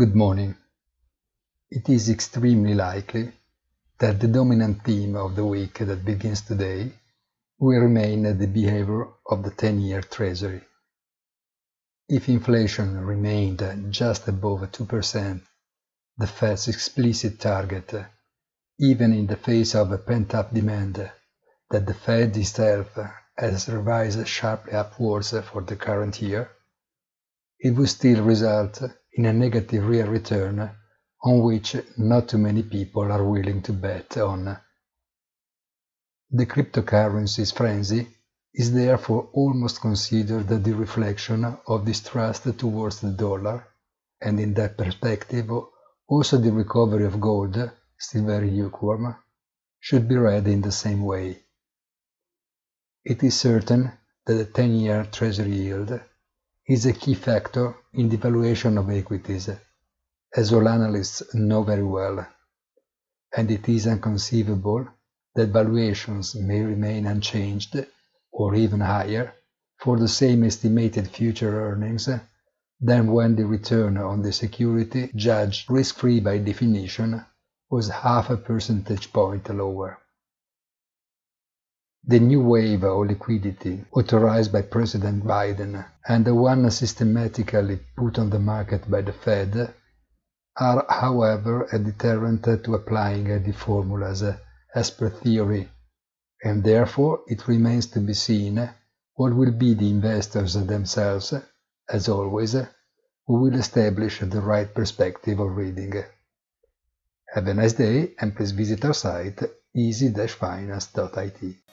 Good morning. It is extremely likely that the dominant theme of the week that begins today will remain the behavior of the 10-year Treasury. If inflation remained just above 2%, the Fed's explicit target, even in the face of a pent-up demand that the Fed itself has revised sharply upwards for the current year, it would still result in a negative real return on which not too many people are willing to bet on. The cryptocurrency's frenzy is therefore almost considered the reflection of distrust towards the dollar, and in that perspective also the recovery of gold, still very lukewarm, should be read in the same way. It is certain that the 10-year Treasury yield is a key factor in the valuation of equities, as all analysts know very well, and it is inconceivable that valuations may remain unchanged or even higher for the same estimated future earnings than when the return on the security, judged risk-free by definition, was half a percentage point lower. The new wave of liquidity authorized by President Biden and the one systematically put on the market by the Fed are, however, a deterrent to applying the formulas as per theory, and therefore it remains to be seen what will be the investors themselves, as always, who will establish the right perspective of reading. Have a nice day and please visit our site easy-finance.it.